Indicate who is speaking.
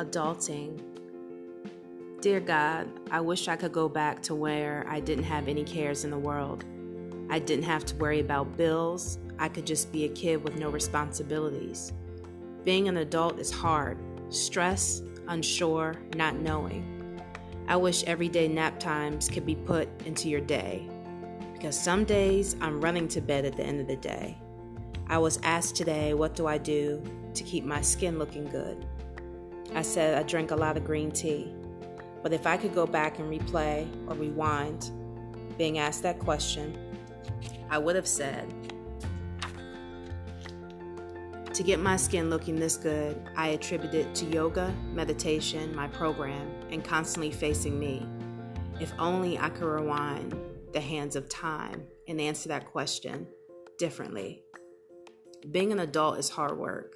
Speaker 1: Adulting. Dear God, I wish I could go back to where I didn't have any cares in the world. I didn't have to worry about bills. I could just be a kid with no responsibilities. Being an adult is hard stress, unsure, not knowing. I wish everyday nap times could be put into your day because some days I'm running to bed at the end of the day. I was asked today, What do I do to keep my skin looking good? I said I drink a lot of green tea. But if I could go back and replay or rewind being asked that question, I would have said, to get my skin looking this good, I attribute it to yoga, meditation, my program, and constantly facing me. If only I could rewind the hands of time and answer that question differently. Being an adult is hard work.